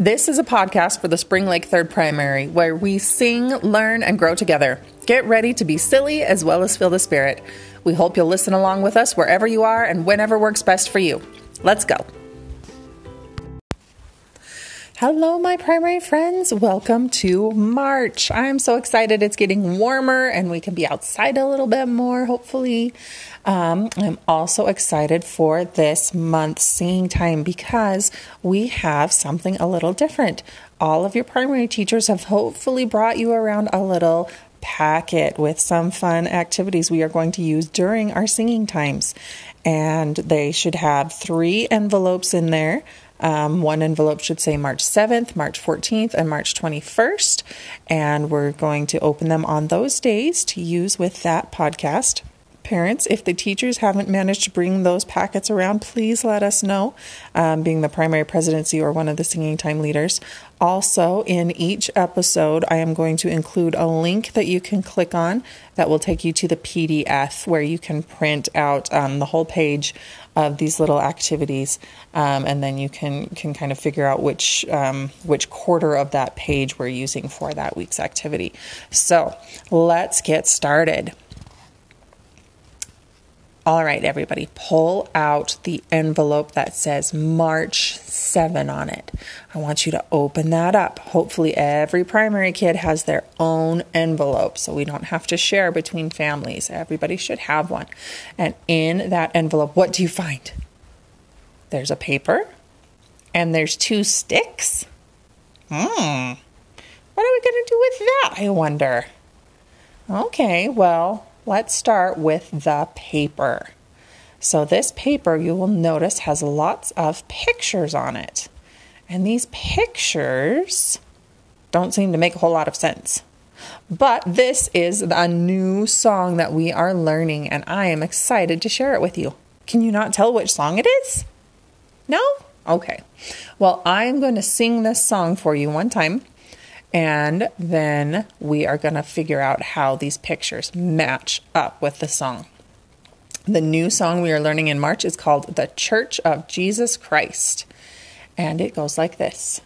This is a podcast for the Spring Lake Third Primary where we sing, learn, and grow together. Get ready to be silly as well as feel the spirit. We hope you'll listen along with us wherever you are and whenever works best for you. Let's go. Hello, my primary friends. Welcome to March. I'm so excited. It's getting warmer and we can be outside a little bit more, hopefully. Um, I'm also excited for this month's singing time because we have something a little different. All of your primary teachers have hopefully brought you around a little packet with some fun activities we are going to use during our singing times. And they should have three envelopes in there. Um, one envelope should say March 7th, March 14th, and March 21st. And we're going to open them on those days to use with that podcast. Parents, if the teachers haven't managed to bring those packets around, please let us know, um, being the primary presidency or one of the singing time leaders. Also, in each episode, I am going to include a link that you can click on that will take you to the PDF where you can print out um, the whole page of these little activities, um, and then you can can kind of figure out which um, which quarter of that page we're using for that week's activity. So let's get started. All right, everybody, pull out the envelope that says March 7 on it. I want you to open that up. Hopefully, every primary kid has their own envelope so we don't have to share between families. Everybody should have one. And in that envelope, what do you find? There's a paper and there's two sticks. Hmm. What are we going to do with that, I wonder? Okay, well, let's start with the paper. So, this paper you will notice has lots of pictures on it. And these pictures don't seem to make a whole lot of sense. But this is a new song that we are learning, and I am excited to share it with you. Can you not tell which song it is? No? Okay. Well, I'm going to sing this song for you one time, and then we are going to figure out how these pictures match up with the song. The new song we are learning in March is called The Church of Jesus Christ. And it goes like this.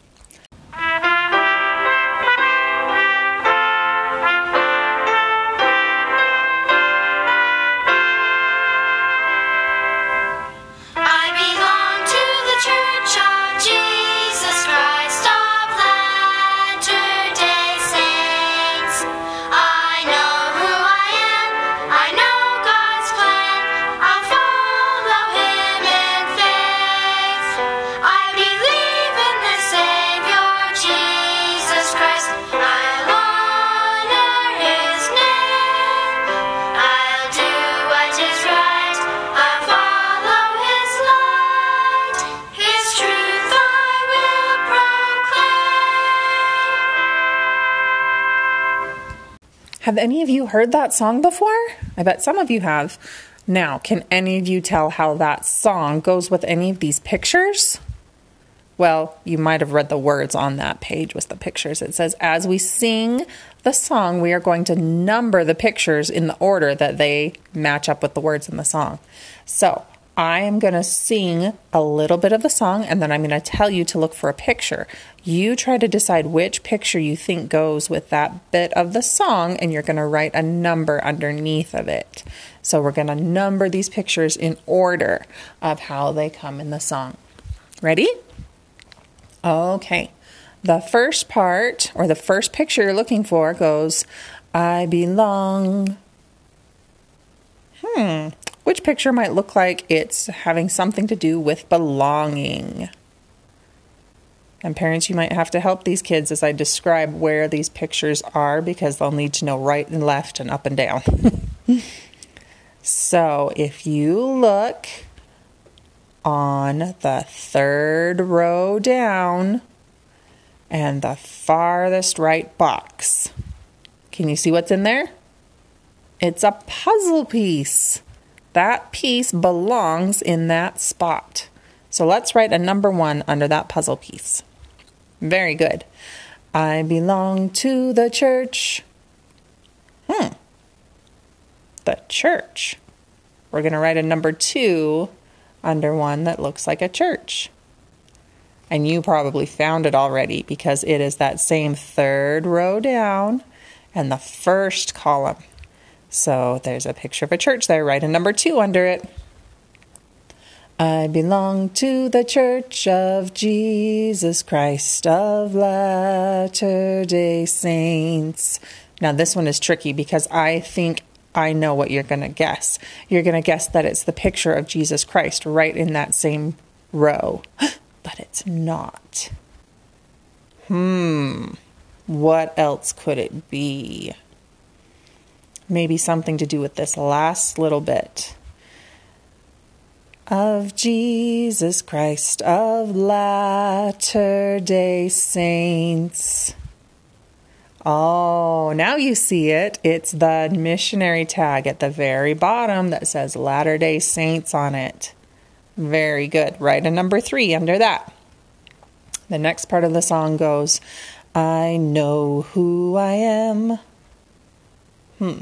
Have any of you heard that song before? I bet some of you have. Now, can any of you tell how that song goes with any of these pictures? Well, you might have read the words on that page with the pictures. It says, As we sing the song, we are going to number the pictures in the order that they match up with the words in the song. So, I am going to sing a little bit of the song and then I'm going to tell you to look for a picture. You try to decide which picture you think goes with that bit of the song and you're going to write a number underneath of it. So we're going to number these pictures in order of how they come in the song. Ready? Okay. The first part or the first picture you're looking for goes, I belong. Hmm. Which picture might look like it's having something to do with belonging? And parents, you might have to help these kids as I describe where these pictures are because they'll need to know right and left and up and down. so if you look on the third row down and the farthest right box, can you see what's in there? It's a puzzle piece. That piece belongs in that spot. So let's write a number one under that puzzle piece. Very good. I belong to the church. Hmm. The church. We're going to write a number two under one that looks like a church. And you probably found it already because it is that same third row down and the first column. So there's a picture of a church there, right? And number two under it. I belong to the Church of Jesus Christ of Latter day Saints. Now, this one is tricky because I think I know what you're going to guess. You're going to guess that it's the picture of Jesus Christ right in that same row, but it's not. Hmm, what else could it be? Maybe something to do with this last little bit of Jesus Christ of Latter day Saints. Oh, now you see it. It's the missionary tag at the very bottom that says Latter day Saints on it. Very good. Write a number three under that. The next part of the song goes, I know who I am. Hmm.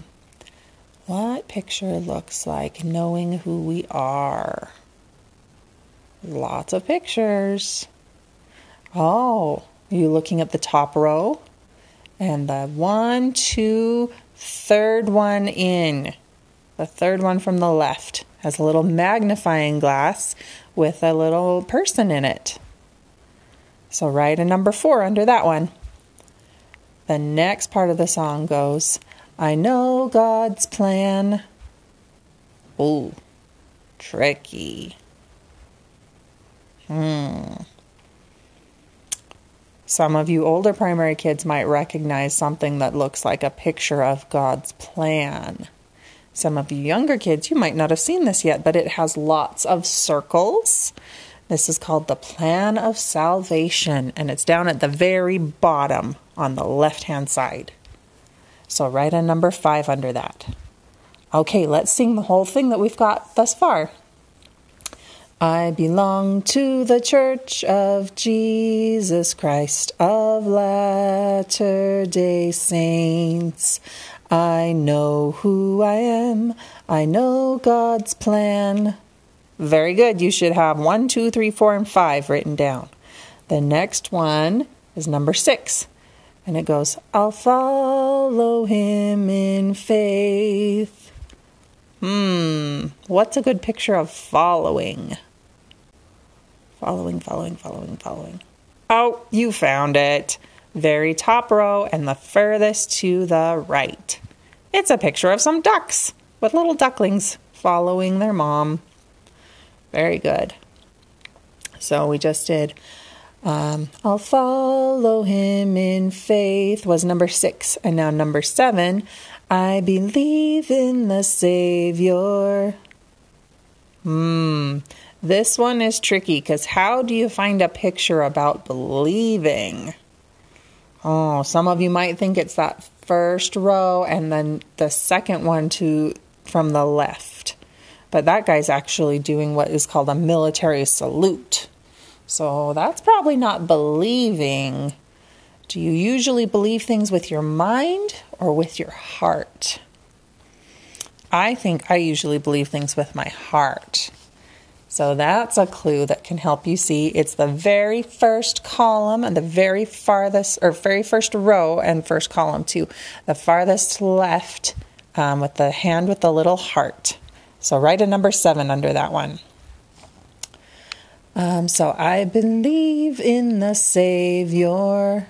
What picture looks like knowing who we are? Lots of pictures. Oh, you looking at the top row? And the one, two, third one in. The third one from the left has a little magnifying glass with a little person in it. So write a number four under that one. The next part of the song goes, I know God's plan. Ooh, tricky. Hmm. Some of you older primary kids might recognize something that looks like a picture of God's plan. Some of you younger kids, you might not have seen this yet, but it has lots of circles. This is called the plan of salvation, and it's down at the very bottom on the left hand side. So write a number five under that. Okay, let's sing the whole thing that we've got thus far. I belong to the Church of Jesus Christ of Latter day Saints. I know who I am. I know God's plan. Very good. You should have one, two, three, four, and five written down. The next one is number six. And it goes, I'll follow him in faith. Hmm, what's a good picture of following? Following, following, following, following. Oh, you found it. Very top row and the furthest to the right. It's a picture of some ducks with little ducklings following their mom. Very good. So we just did um, I'll follow him in faith was number six. And now number seven, I believe in the Savior. Hmm. This one is tricky because how do you find a picture about believing? Oh, some of you might think it's that first row and then the second one to from the left. But that guy's actually doing what is called a military salute. So that's probably not believing. Do you usually believe things with your mind or with your heart? I think I usually believe things with my heart. So that's a clue that can help you see. It's the very first column and the very farthest, or very first row and first column too, the farthest left um, with the hand with the little heart. So write a number seven under that one. Um, so I believe in the Savior.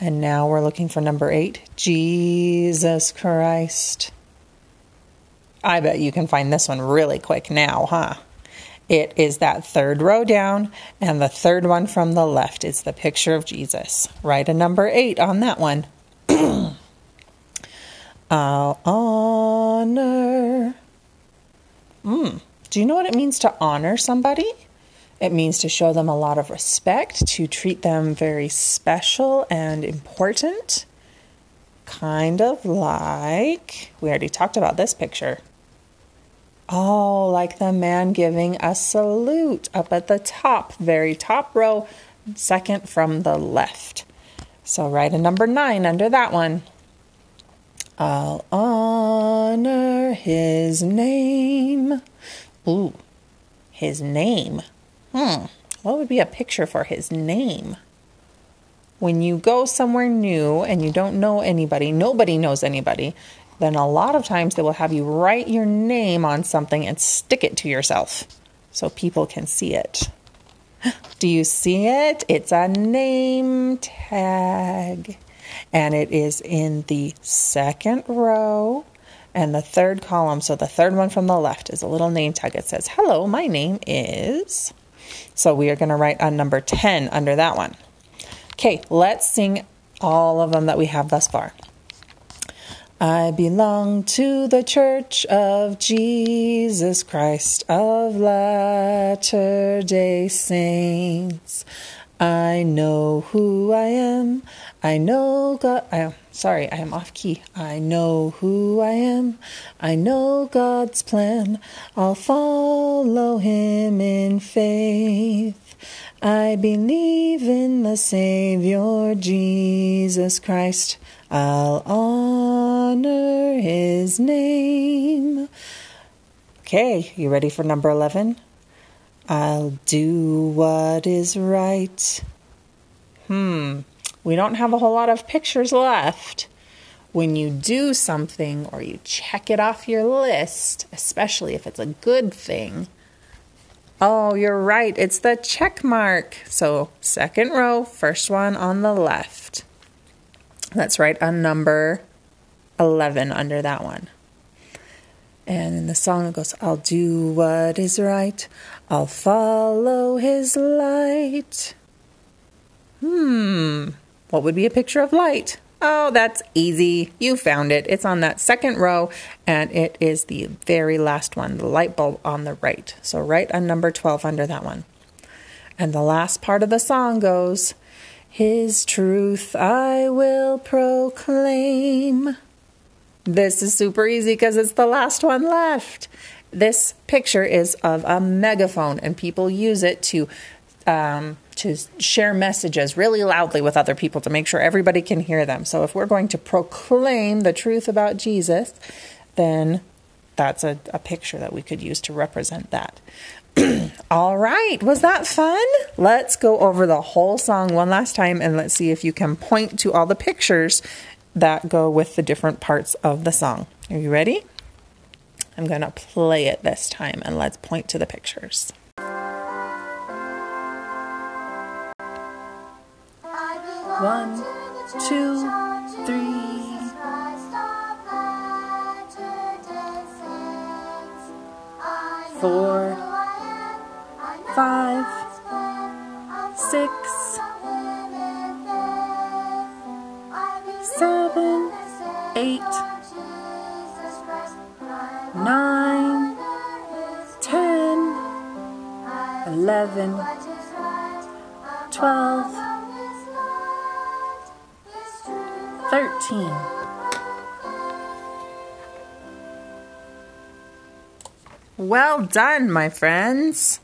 And now we're looking for number eight Jesus Christ. I bet you can find this one really quick now, huh? It is that third row down, and the third one from the left is the picture of Jesus. Write a number eight on that one. I'll honor. Mm. Do you know what it means to honor somebody? It means to show them a lot of respect, to treat them very special and important. Kind of like, we already talked about this picture. Oh, like the man giving a salute up at the top, very top row, second from the left. So write a number nine under that one. I'll honor his name. Ooh, his name. Hmm. What would be a picture for his name? When you go somewhere new and you don't know anybody, nobody knows anybody, then a lot of times they will have you write your name on something and stick it to yourself so people can see it. Do you see it? It's a name tag. And it is in the second row and the third column. So the third one from the left is a little name tag. It says, Hello, my name is. So we are going to write on number 10 under that one. Okay, let's sing all of them that we have thus far. I belong to the Church of Jesus Christ of Latter day Saints. I know who I am. I know God. I, sorry, I am off key. I know who I am. I know God's plan. I'll follow Him in faith. I believe in the Savior Jesus Christ. I'll honor his name. Okay, you ready for number 11? I'll do what is right. Hmm, we don't have a whole lot of pictures left. When you do something or you check it off your list, especially if it's a good thing, oh, you're right, it's the check mark. So, second row, first one on the left. Let's write a number 11 under that one. And in the song it goes, I'll do what is right, I'll follow his light. Hmm, what would be a picture of light? Oh, that's easy. You found it. It's on that second row, and it is the very last one, the light bulb on the right. So, right on number 12 under that one. And the last part of the song goes, his truth I will proclaim. This is super easy because it's the last one left. This picture is of a megaphone, and people use it to um, to share messages really loudly with other people to make sure everybody can hear them. So, if we're going to proclaim the truth about Jesus, then that's a, a picture that we could use to represent that. All right, was that fun? Let's go over the whole song one last time and let's see if you can point to all the pictures that go with the different parts of the song. Are you ready? I'm going to play it this time and let's point to the pictures. One, two, three. Four five, six, seven, eight, nine, ten, eleven, twelve, thirteen. Well done, my friends.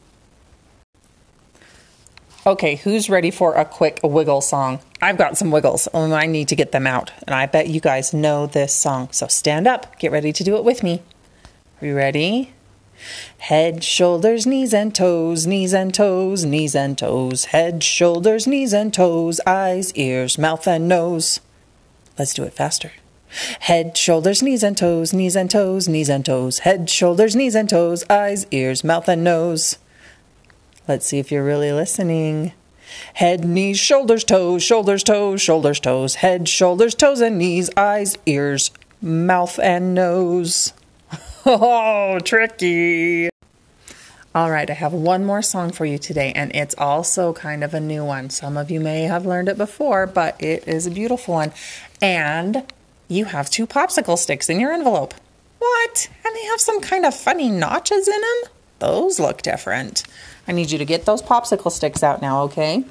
Okay, who's ready for a quick wiggle song? I've got some wiggles, only I need to get them out. And I bet you guys know this song. So stand up, get ready to do it with me. Are you ready? Head, shoulders, knees and toes, knees and toes, knees and toes. Head, shoulders, knees and toes, eyes, ears, mouth and nose. Let's do it faster. Head, shoulders, knees and toes, knees and toes, knees and toes. Head, shoulders, knees and toes, eyes, ears, mouth and nose. Let's see if you're really listening. Head, knees, shoulders, toes, shoulders, toes, shoulders, toes, head, shoulders, toes, and knees, eyes, ears, mouth, and nose. Oh, tricky. All right, I have one more song for you today, and it's also kind of a new one. Some of you may have learned it before, but it is a beautiful one. And you have two popsicle sticks in your envelope. What? And they have some kind of funny notches in them? Those look different. I need you to get those popsicle sticks out now, okay?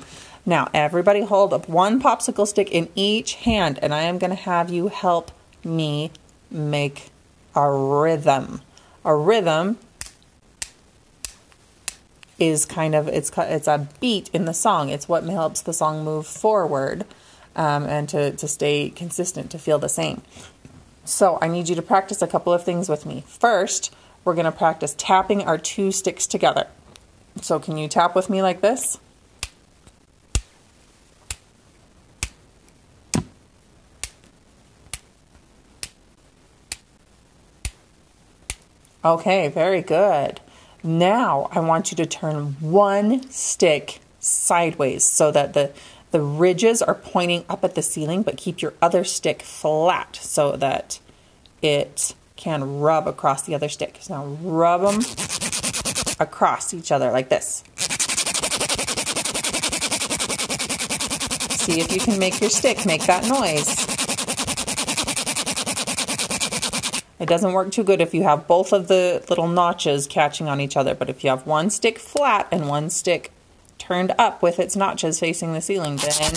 Now, everybody hold up one popsicle stick in each hand, and I am going to have you help me make a rhythm. A rhythm is kind of it's it's a beat in the song. It's what helps the song move forward um, and to to stay consistent, to feel the same. So I need you to practice a couple of things with me. First, we're going to practice tapping our two sticks together. So, can you tap with me like this? Okay, very good. Now I want you to turn one stick sideways so that the, the ridges are pointing up at the ceiling, but keep your other stick flat so that it can rub across the other stick. So now rub them across each other like this. See if you can make your stick make that noise. It doesn't work too good if you have both of the little notches catching on each other, but if you have one stick flat and one stick turned up with its notches facing the ceiling, then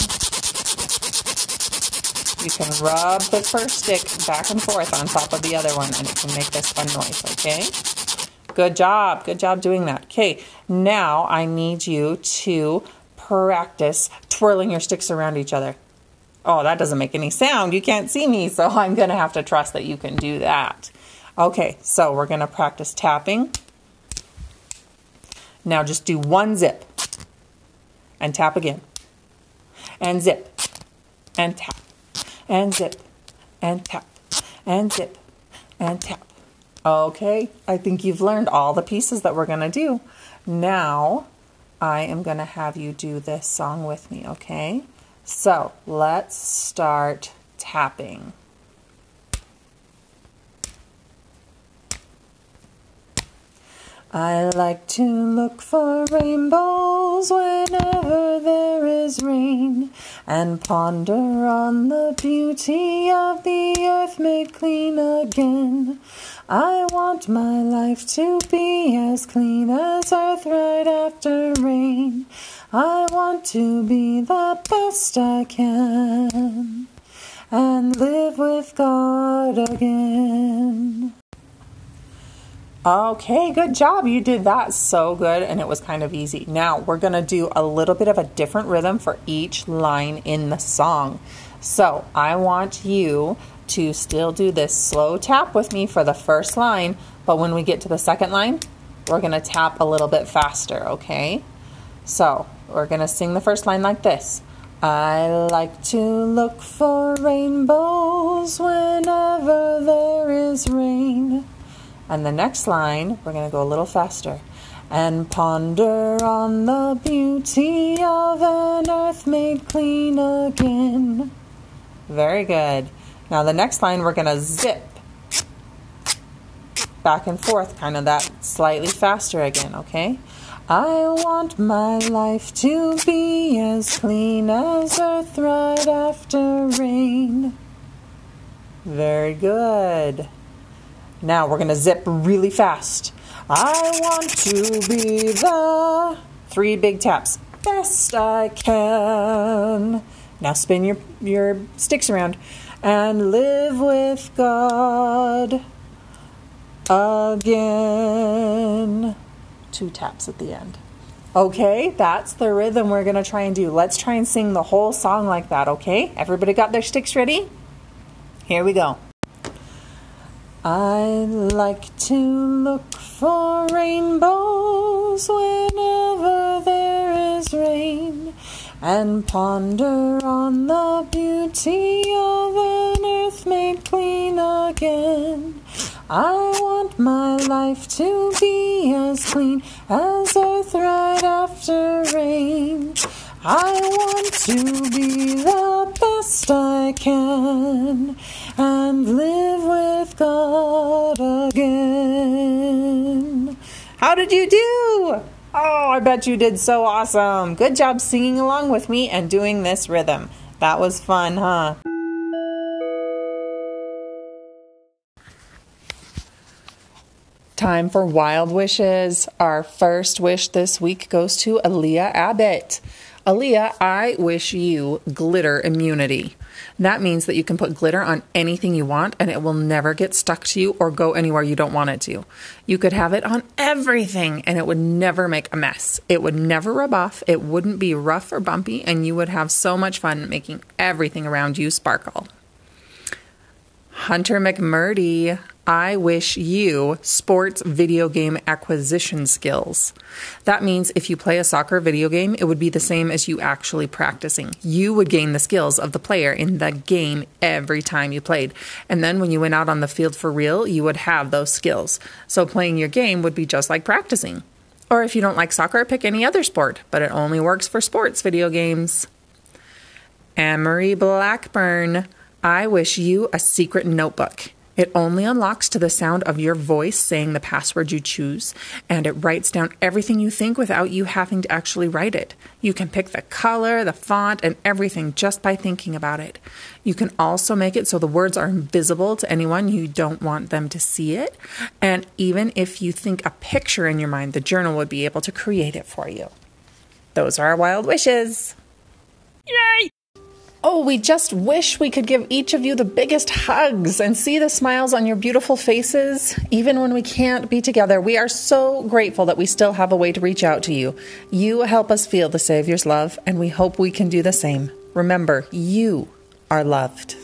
you can rub the first stick back and forth on top of the other one and it can make this fun noise, okay? Good job. Good job doing that. Okay, now I need you to practice twirling your sticks around each other. Oh, that doesn't make any sound. You can't see me, so I'm going to have to trust that you can do that. Okay, so we're going to practice tapping. Now just do one zip and tap again. And zip and tap and zip and tap and zip and tap. Okay, I think you've learned all the pieces that we're going to do. Now I am going to have you do this song with me, okay? So let's start tapping. I like to look for rainbows whenever there is rain and ponder on the beauty of the earth made clean again. I want my life to be as clean as earth right after rain. I want to be the best I can and live with God again. Okay, good job. You did that so good and it was kind of easy. Now we're going to do a little bit of a different rhythm for each line in the song. So I want you to still do this slow tap with me for the first line, but when we get to the second line, we're going to tap a little bit faster, okay? So we're going to sing the first line like this. I like to look for rainbows whenever there is rain. And the next line, we're going to go a little faster. And ponder on the beauty of an earth made clean again. Very good. Now, the next line, we're going to zip back and forth, kind of that slightly faster again, okay? I want my life to be as clean as earth right after rain. Very good. Now we're going to zip really fast. I want to be the three big taps. Best I can. Now spin your, your sticks around and live with God again two taps at the end. Okay, that's the rhythm we're going to try and do. Let's try and sing the whole song like that, okay? Everybody got their sticks ready? Here we go. I like to look for rainbows whenever there is rain and ponder on the beauty of an earth made clean again. I want my life to be as clean as earth right after rain. I want to be the best I can and live with God again. How did you do? Oh, I bet you did so awesome. Good job singing along with me and doing this rhythm. That was fun, huh? time for wild wishes. Our first wish this week goes to Aaliyah Abbott. Aaliyah, I wish you glitter immunity. That means that you can put glitter on anything you want and it will never get stuck to you or go anywhere you don't want it to. You could have it on everything and it would never make a mess. It would never rub off, it wouldn't be rough or bumpy, and you would have so much fun making everything around you sparkle. Hunter McMurdy, I wish you sports video game acquisition skills. That means if you play a soccer video game, it would be the same as you actually practicing. You would gain the skills of the player in the game every time you played. And then when you went out on the field for real, you would have those skills. So playing your game would be just like practicing. Or if you don't like soccer, pick any other sport, but it only works for sports video games. Amory Blackburn, I wish you a secret notebook. It only unlocks to the sound of your voice saying the password you choose, and it writes down everything you think without you having to actually write it. You can pick the color, the font, and everything just by thinking about it. You can also make it so the words are invisible to anyone you don't want them to see it. And even if you think a picture in your mind, the journal would be able to create it for you. Those are our wild wishes. Yay! Oh, we just wish we could give each of you the biggest hugs and see the smiles on your beautiful faces, even when we can't be together. We are so grateful that we still have a way to reach out to you. You help us feel the Savior's love, and we hope we can do the same. Remember, you are loved.